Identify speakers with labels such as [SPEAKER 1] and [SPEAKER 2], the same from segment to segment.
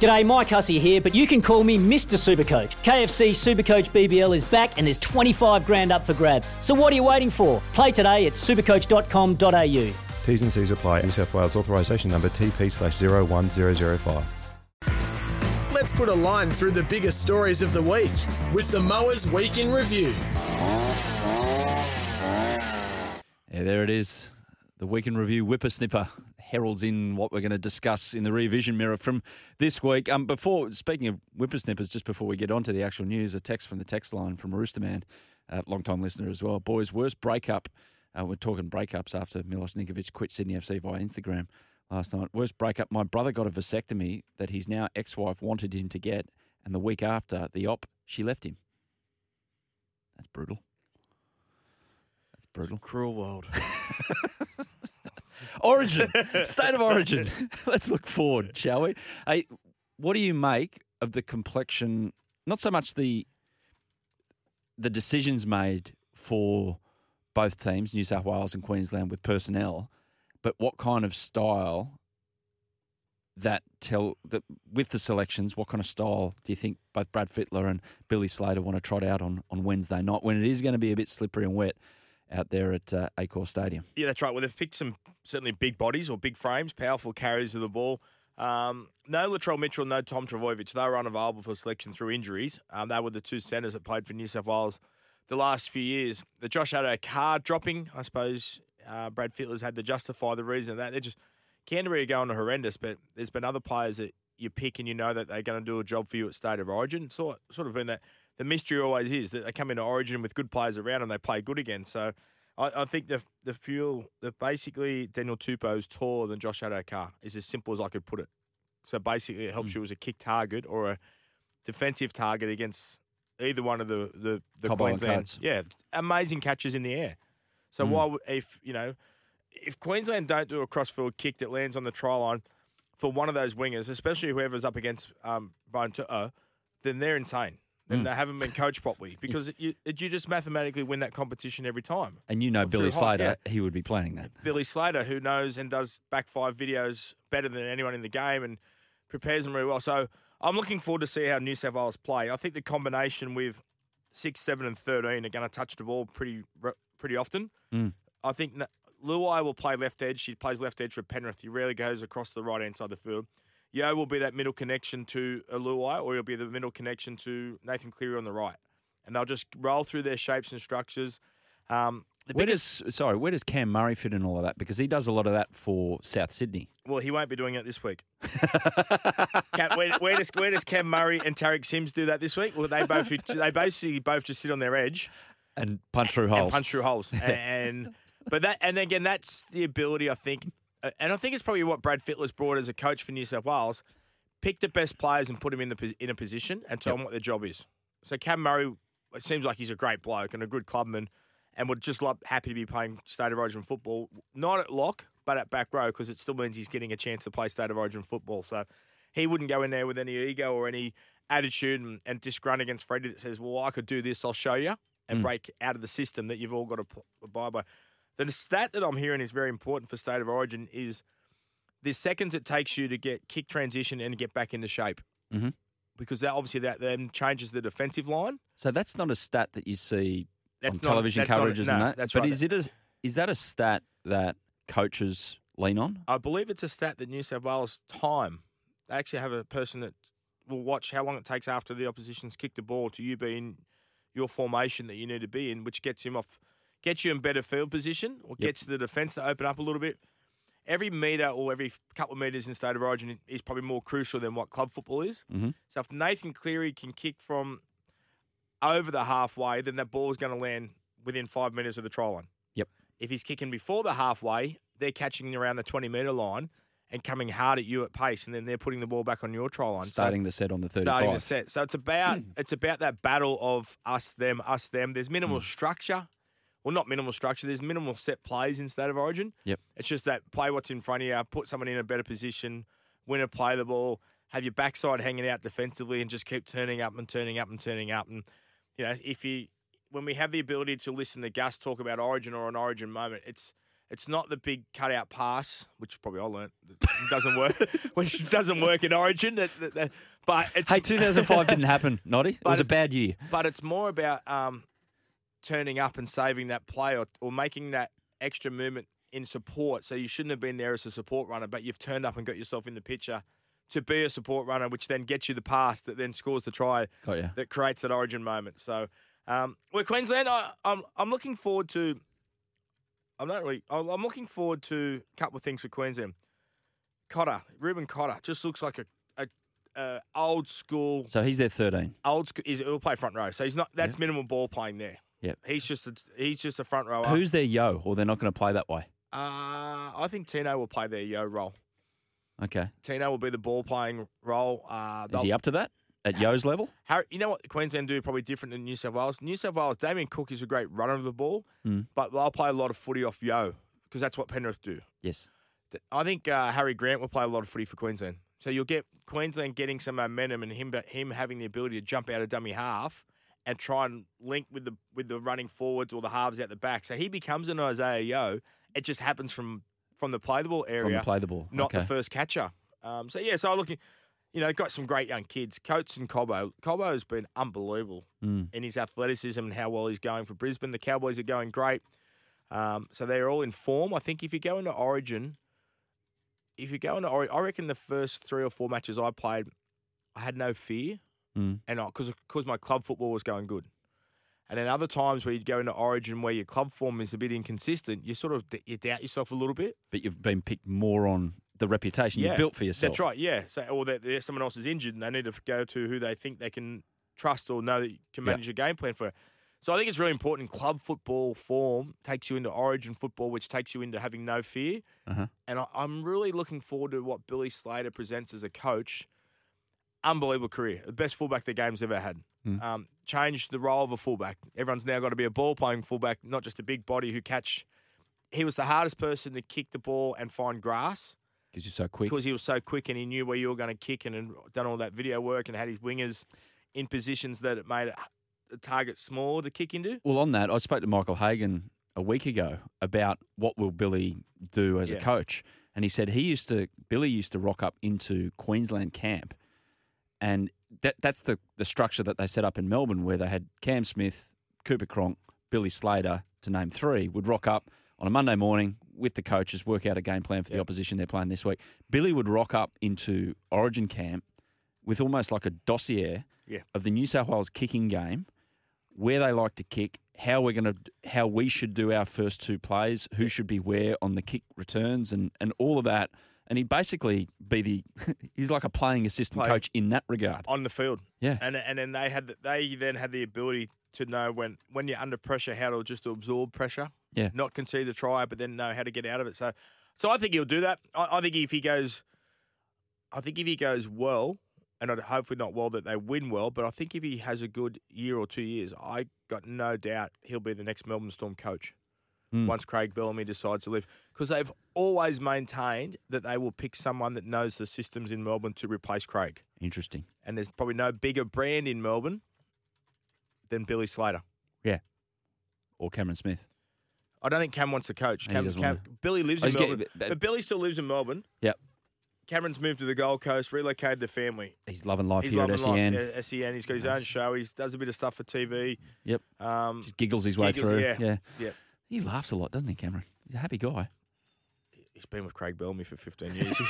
[SPEAKER 1] G'day, Mike Hussey here, but you can call me Mr. Supercoach. KFC Supercoach BBL is back and there's 25 grand up for grabs. So what are you waiting for? Play today at supercoach.com.au.
[SPEAKER 2] T's and C's apply. New South Wales authorisation number TP slash 01005.
[SPEAKER 3] Let's put a line through the biggest stories of the week with the Mowers Week in Review.
[SPEAKER 4] Yeah, there it is. The Week in Review whippersnipper heralds in what we're going to discuss in the revision mirror from this week. Um, before speaking of whippersnippers, just before we get on to the actual news, a text from the text line from Roosterman, a long time listener as well. Boys, worst breakup. Uh, we're talking breakups after Milos Ninkovic quit Sydney FC via Instagram last night. Worst breakup. My brother got a vasectomy that his now ex-wife wanted him to get, and the week after the op, she left him. That's brutal. Brutal.
[SPEAKER 5] Cruel world.
[SPEAKER 4] Origin, state of origin. Let's look forward, shall we? Hey, what do you make of the complexion? Not so much the the decisions made for both teams, New South Wales and Queensland, with personnel, but what kind of style that tell that with the selections, what kind of style do you think both Brad Fittler and Billy Slater want to trot out on on Wednesday night when it is going to be a bit slippery and wet? Out there at uh, Accor Stadium.
[SPEAKER 5] Yeah, that's right. Well, they've picked some certainly big bodies or big frames, powerful carriers of the ball. Um, no Latrell Mitchell, no Tom Trbojevic. They were unavailable for selection through injuries. Um, they were the two centres that played for New South Wales the last few years. The Josh Addo-Carr dropping, I suppose uh, Brad Fittler's had to justify the reason of that. They're just Canterbury are going horrendous, but there's been other players that you pick and you know that they're going to do a job for you at State of Origin. Sort, sort of been that the mystery always is that they come into Origin with good players around and they play good again. So I, I think the the fuel, the basically Daniel Tupou's taller than Josh Addo-Carr is as simple as I could put it. So basically, it helps mm. you as a kick target or a defensive target against either one of the the, the Queensland. Yeah, amazing catches in the air. So mm. why if you know if Queensland don't do a crossfield kick that lands on the try line for one of those wingers, especially whoever's up against um, Brian To'o, then they're insane and mm. they haven't been coached properly because it, you, it, you just mathematically win that competition every time.
[SPEAKER 4] And you know Billy Slater, yeah. he would be planning that.
[SPEAKER 5] Billy Slater, who knows and does back five videos better than anyone in the game and prepares them really well. So I'm looking forward to see how New South Wales play. I think the combination with six, seven, and thirteen are going to touch the ball pretty pretty often.
[SPEAKER 4] Mm.
[SPEAKER 5] I think Luai will play left edge. He plays left edge for Penrith. He rarely goes across the right hand side of the field. Yeo will be that middle connection to Luai, or he'll be the middle connection to Nathan Cleary on the right, and they'll just roll through their shapes and structures. Um,
[SPEAKER 4] where biggest, does sorry, where does Cam Murray fit in all of that? Because he does a lot of that for South Sydney.
[SPEAKER 5] Well, he won't be doing it this week. Cam, where, where, does where does Cam Murray and Tariq Sims do that this week? Well, they both they basically both just sit on their edge
[SPEAKER 4] and punch through holes.
[SPEAKER 5] punch through holes, and but that and again that's the ability I think and I think it's probably what Brad Fittler's brought as a coach for New South Wales. Pick the best players and put them in the in a position and tell yep. them what their job is. So Cam Murray, it seems like he's a great bloke and a good clubman, and would just love happy to be playing state of origin football, not at lock but at back row because it still means he's getting a chance to play state of origin football. So he wouldn't go in there with any ego or any attitude and, and disgrunt against Freddie that says, "Well, I could do this. I'll show you." And mm. break out of the system that you've all got to abide by. The stat that I'm hearing is very important for state of origin is the seconds it takes you to get kick transition and get back into shape.
[SPEAKER 4] Mm-hmm.
[SPEAKER 5] Because that obviously that then changes the defensive line.
[SPEAKER 4] So that's not a stat that you see that's on not, television coverages
[SPEAKER 5] not,
[SPEAKER 4] and that.
[SPEAKER 5] That's
[SPEAKER 4] but
[SPEAKER 5] right.
[SPEAKER 4] is it a, is that a stat that coaches lean on?
[SPEAKER 5] I believe it's a stat that New South Wales time. They actually have a person that will watch how long it takes after the opposition's kicked the ball to you be in your formation that you need to be in, which gets him off gets you in better field position or yep. gets the defence to open up a little bit. Every metre or every couple of metres in state of origin is probably more crucial than what club football is.
[SPEAKER 4] Mm-hmm.
[SPEAKER 5] So if Nathan Cleary can kick from over the halfway, then that ball is going to land within five metres of the try line.
[SPEAKER 4] Yep.
[SPEAKER 5] If he's kicking before the halfway, they're catching around the 20 metre line and coming hard at you at pace, and then they're putting the ball back on your try line. So-
[SPEAKER 4] Starting the set on the 35.
[SPEAKER 5] starting the set. So it's about it's about that battle of us, them, us, them. There's minimal structure. Well, not minimal structure. There's minimal set plays in state of origin.
[SPEAKER 4] Yep.
[SPEAKER 5] It's just that play what's in front of you, put someone in a better position, win a play the ball, have your backside hanging out defensively, and just keep turning up and turning up and turning up. And you know, if you when we have the ability to listen to Gus talk about origin or an origin moment, it's it's not the big cutout pass, which probably I learnt that doesn't work, which doesn't work in origin. But
[SPEAKER 4] Hey, 2005 didn't happen, Noddy. It was a bad year.
[SPEAKER 5] but it's more about um, turning up and saving that play or, or making that extra movement in support. So you shouldn't have been there as a support runner, but you've turned up and got yourself in the picture to be a support runner, which then gets you the pass that then scores the try that creates that origin moment. So um, we're Queensland. I, I'm I'm looking forward to. I'm not really. I'm I'm looking forward to a couple of things for Queensland. Cotter, Reuben Cotter, just looks like a, a, a old school
[SPEAKER 4] So he's there 13.
[SPEAKER 5] old school. He's, he'll play front row, so he's not. That's minimal ball playing there.
[SPEAKER 4] Yep.
[SPEAKER 5] He's just a, he's just a front rower.
[SPEAKER 4] Who's their Yeo? Or they're not going to play that way?
[SPEAKER 5] Uh, I think Tino will play their Yeo role.
[SPEAKER 4] Okay.
[SPEAKER 5] Tino will be the ball playing role. Uh,
[SPEAKER 4] Is he up to that at Yeo's level?
[SPEAKER 5] Harry, you know what Queensland do probably different than New South Wales. New South Wales, Damien Cook is a great runner of the ball,
[SPEAKER 4] Mm.
[SPEAKER 5] but they'll play a lot of footy off Yeo because that's what Penrith do.
[SPEAKER 4] Yes.
[SPEAKER 5] I think uh, Harry Grant will play a lot of footy for Queensland. So you'll get Queensland getting some momentum and him him having the ability to jump out of dummy half and try and link with the with the running forwards or the halves out the back. So he becomes an Isaah Yeo. It just happens from from the play the ball
[SPEAKER 4] From
[SPEAKER 5] area,
[SPEAKER 4] the play the ball.
[SPEAKER 5] not
[SPEAKER 4] okay.
[SPEAKER 5] the first catcher. Um, so yeah, so I'm looking, you know, got some great young kids. Coates and Cobbo. Cobbo's been unbelievable
[SPEAKER 4] Mm.
[SPEAKER 5] in his athleticism and how well he's going for Brisbane. The Cowboys are going great. Um, so they're all in form. I think if you go into Origin, if you go into Origin, I reckon the first three or four matches I played, I had no fear,
[SPEAKER 4] Mm.
[SPEAKER 5] and because because my club football was going good. And then other times where you'd go into Origin where your club form is a bit inconsistent, you sort of you doubt yourself a little bit.
[SPEAKER 4] But you've been picked more on the reputation you built for yourself.
[SPEAKER 5] That's right. Yeah. So, or that someone else is injured and they need to go to who they think they can trust or know that you can
[SPEAKER 4] Yeah.
[SPEAKER 5] manage a game plan for. So I think it's really important. Club football form takes you into Origin football, which takes you into having no fear.
[SPEAKER 4] Uh-huh.
[SPEAKER 5] And I, I'm really looking forward to what Billy Slater presents as a coach. Unbelievable career, the best fullback the game's ever had.
[SPEAKER 4] Mm.
[SPEAKER 5] Um, changed the role of a fullback. Everyone's now got to be a ball playing fullback, not just a big body who catch. He was the hardest person to kick the ball and find grass
[SPEAKER 4] Because you're so quick.
[SPEAKER 5] because he was so quick and he knew where you were going to kick and, and done all that video work and had his wingers in positions that it made the target smaller to kick into.
[SPEAKER 4] Well, on that, I spoke to Michael Hagan a week ago about what will Billy do as a coach, and he said he used to Billy used to rock up into Queensland camp, and that that's the the structure that they set up in Melbourne, where they had Cam Smith, Cooper Cronk, Billy Slater, to name three, would rock up on a Monday morning with the coaches, work out a game plan for the opposition they're playing this week. Billy would rock up into Origin camp with almost like a dossier
[SPEAKER 5] Yeah.
[SPEAKER 4] of the New South Wales kicking game, where they like to kick, how we're going to, how we should do our first two plays, who should be where on the kick returns, and and all of that. And he'd basically be the, he's like a playing assistant
[SPEAKER 5] Play-
[SPEAKER 4] coach in that regard.
[SPEAKER 5] on the field.
[SPEAKER 4] Yeah.
[SPEAKER 5] And and then they had the, they then had the ability to know when when you're under pressure how to just absorb pressure.
[SPEAKER 4] Yeah.
[SPEAKER 5] Not concede the try, but then know how to get out of it. So so I think he'll do that. I, I think if he goes, I think if he goes well, and I'd hopefully not well that they win well, but I think if he has a good year or two years, I got no doubt he'll be the next Melbourne Storm coach.
[SPEAKER 4] Mm.
[SPEAKER 5] Once Craig Bellamy decides to leave, because they've always maintained that they will pick someone that knows the systems in Melbourne to replace Craig
[SPEAKER 4] Interesting.
[SPEAKER 5] and there's probably no bigger brand in Melbourne than Billy Slater. Yeah.
[SPEAKER 4] Or Cameron Smith.
[SPEAKER 5] I don't think Cam wants to coach. Cam, Cam,
[SPEAKER 4] wanna-
[SPEAKER 5] Billy lives
[SPEAKER 4] Oh,
[SPEAKER 5] in Melbourne,
[SPEAKER 4] but-
[SPEAKER 5] but Billy still lives in Melbourne.
[SPEAKER 4] Yep.
[SPEAKER 5] Cameron's moved to the Gold Coast, relocated the family.
[SPEAKER 4] He's loving life
[SPEAKER 5] He's
[SPEAKER 4] here
[SPEAKER 5] loving
[SPEAKER 4] at SEN.
[SPEAKER 5] life SEN. He's got his own show. He does a bit of stuff for TV.
[SPEAKER 4] Yep.
[SPEAKER 5] Um,
[SPEAKER 4] Just giggles his way
[SPEAKER 5] Giggles,
[SPEAKER 4] through.
[SPEAKER 5] yeah.
[SPEAKER 4] yeah.
[SPEAKER 5] Yeah.
[SPEAKER 4] He laughs a lot, doesn't he, Cameron? He's a happy guy.
[SPEAKER 5] he's been with Craig Bellamy for 15 years.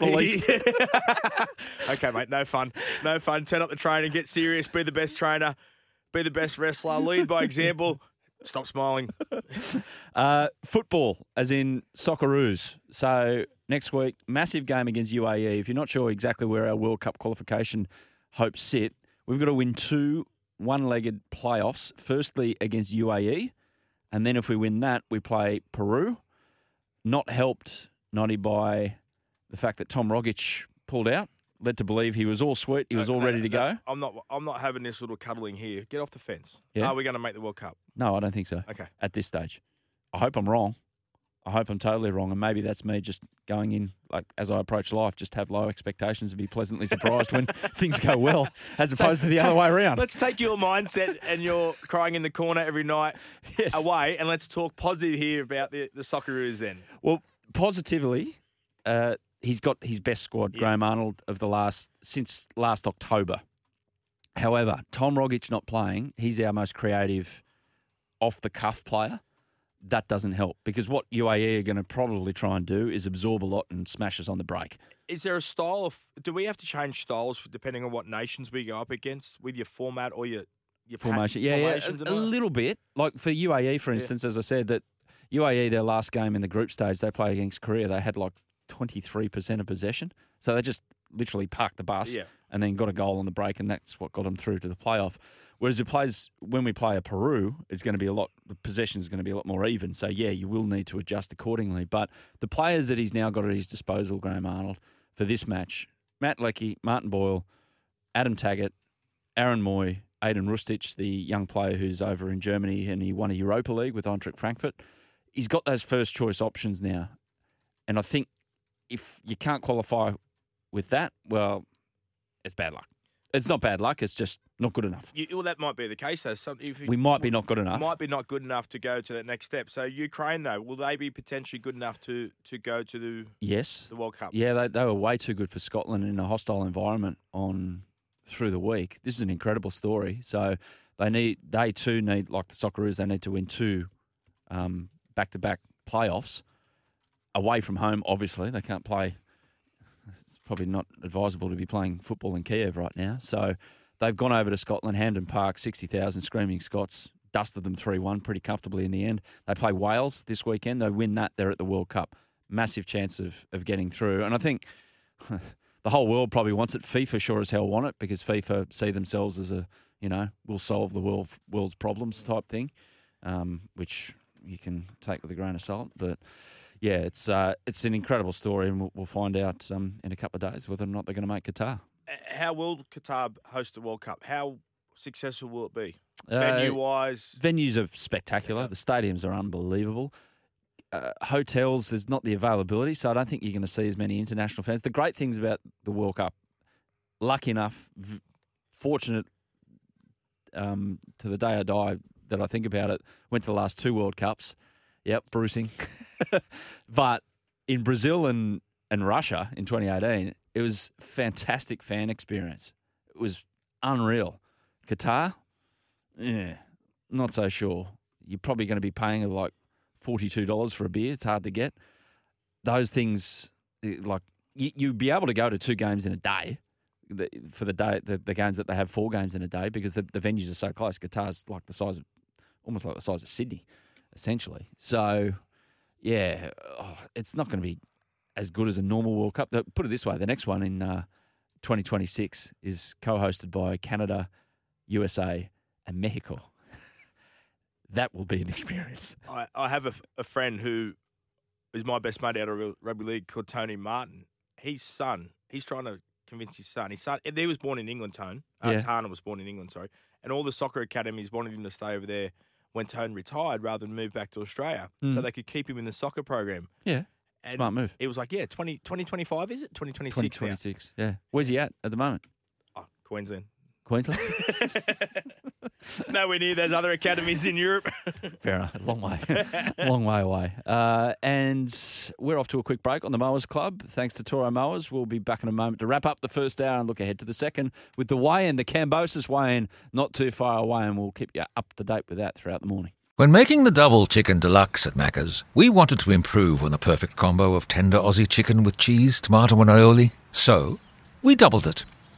[SPEAKER 4] Released.
[SPEAKER 5] okay, mate. No fun. No fun. Turn up the train and get serious. Be the best trainer. Be the best wrestler. Lead by example. Stop smiling.
[SPEAKER 4] Uh, football, as in Socceroos. So next week, massive game against UAE. If you're not sure exactly where our World Cup qualification hopes sit, we've got to win two one-legged playoffs. Firstly against UAE, and then if we win that, we play Peru. Not helped, Noddy, by the fact that Tom Rogic pulled out led to believe he was all sweet, he was
[SPEAKER 5] No,
[SPEAKER 4] all
[SPEAKER 5] no,
[SPEAKER 4] ready to
[SPEAKER 5] no,
[SPEAKER 4] go.
[SPEAKER 5] I'm not. I'm not having this little cuddling here. Get off the fence.
[SPEAKER 4] Yeah?
[SPEAKER 5] Are we going to make the World Cup?
[SPEAKER 4] No, I don't think so.
[SPEAKER 5] Okay.
[SPEAKER 4] At this stage, I hope I'm wrong. I hope I'm totally wrong, and maybe that's me just going in like as I approach life, just have low expectations and be pleasantly surprised when things go well, as opposed to the other way around.
[SPEAKER 5] Let's take your mindset and your crying in the corner every night
[SPEAKER 4] Yes.
[SPEAKER 5] away, and let's talk positive here about the the Socceroos. Then
[SPEAKER 4] Well, positively, uh, he's got his best squad,
[SPEAKER 5] Yeah.
[SPEAKER 4] Graham Arnold, of the last since last October. However, Tom Rogic not playing, he's our most creative, off the cuff player. That doesn't help because what UAE are going to probably try and do is absorb a lot and smash us on the break.
[SPEAKER 5] is there a style of? Do we have to change styles depending on what nations we go up against with your format or your your
[SPEAKER 4] Formation, yeah, yeah, a, a little bit. Like for UAE, for instance, as I said, that UAE their last game in the group stage they played against Korea, they had like twenty three percent of possession, so they just literally parked the bus
[SPEAKER 5] Yeah.
[SPEAKER 4] and then got a goal on the break, and that's what got them through to the playoff. Whereas it plays when we play a Peru, it's going to be a lot. The possession is going to be a lot more even. So yeah, you will need to adjust accordingly. But the players that he's now got at his disposal, Graham Arnold, for this match, Matt Leckie, Martin Boyle, Adam Taggart, Aaron Mooy, Ajdin Hrustic, the young player who's over in Germany and he won a Europa League with Eintracht Frankfurt. He's got those first choice options now. And I think if you can't qualify with that, well, it's bad luck. It's not bad luck, it's just not good enough.
[SPEAKER 5] You, well, that might be the case. Though. Some, if you-
[SPEAKER 4] We might be not good enough.
[SPEAKER 5] Might be not good enough to go to that next step. So Ukraine, though, will they be potentially good enough to to go to the
[SPEAKER 4] Yes.
[SPEAKER 5] the World Cup?
[SPEAKER 4] Yeah, they, they were way too good for Scotland in a hostile environment on through the week. This is an incredible story. So they need they too need like the Socceroos, they need to win two back to back playoffs away from home. Obviously, they can't play. It's probably not advisable to be playing football in Kiev right now. So they've gone over to Scotland, Hampden Park, sixty thousand screaming Scots. Dusted them 3 1 pretty comfortably in the end. They play Wales this weekend. They win that, they're at the World Cup. Massive chance of, of getting through. And I think the whole world probably wants it. FIFA sure as hell want it because FIFA see themselves as a, you know, we'll solve the world world's problems type thing, um, which you can take with a grain of salt. But yeah, it's uh, it's an incredible story, and we'll, we'll find out um, in a couple of days whether or not they're going to make Qatar.
[SPEAKER 5] Uh, How will Qatar host the World Cup? How successful will it be?
[SPEAKER 4] Uh,
[SPEAKER 5] Venue wise,
[SPEAKER 4] Venues are spectacular. The stadiums are unbelievable. Uh, hotels, there's not the availability, so I don't think you're going to see as many international fans. The great things about the World Cup, lucky enough, v- fortunate um, to the day I die that I think about it, went to the last two World Cups. Yep, bruising. but in Brazil and, and Russia in 2018, it was fantastic fan experience. It was unreal. Qatar, yeah, not so sure. You're probably going to be paying like forty-two dollars for a beer. It's hard to get. Those things, eh, like you, you'd be able to go to two games in a day for the day the, the games that they have four games in a day because the, the venues are so close. Qatar's like the size of almost like the size of Sydney, essentially. So, yeah, oh, it's not going to be as good as a normal World Cup. Put it this way: the next one in uh, 2026 is co-hosted by Canada, USA, and Mexico. that will be an experience.
[SPEAKER 5] I, I have a, a friend who is my best mate out of rugby league called Tony Martin. His son, he's trying to convince his son. His son, he was born in England. Tone, uh,
[SPEAKER 4] Yeah.
[SPEAKER 5] Tana was born in England. Sorry, and all the soccer academies wanted him to stay over there when Tone retired, rather than move back to Australia, so
[SPEAKER 4] Mm.
[SPEAKER 5] they could keep him in the soccer program.
[SPEAKER 4] Yeah,
[SPEAKER 5] And
[SPEAKER 4] smart move.
[SPEAKER 5] It was like, yeah, 20, 2025, is it? 2026 now?
[SPEAKER 4] 2026. Yeah, where's he at at the moment?
[SPEAKER 5] Oh, Queensland.
[SPEAKER 4] Queensland.
[SPEAKER 5] Nowhere near those other academies in Europe.
[SPEAKER 4] Fair enough. Long way. Long way away. Uh, and we're off to a quick break on the Mowers Club. Thanks to Toro Mowers. We'll be back in a moment to wrap up the first hour and look ahead to the second with the weigh-in, the Kambosos weigh-in, not too far away, and we'll keep you up to date with that throughout the morning.
[SPEAKER 6] When making the double chicken deluxe at Macca's, we wanted to improve on the perfect combo of tender Aussie chicken with cheese, tomato, and aioli. So, we doubled it.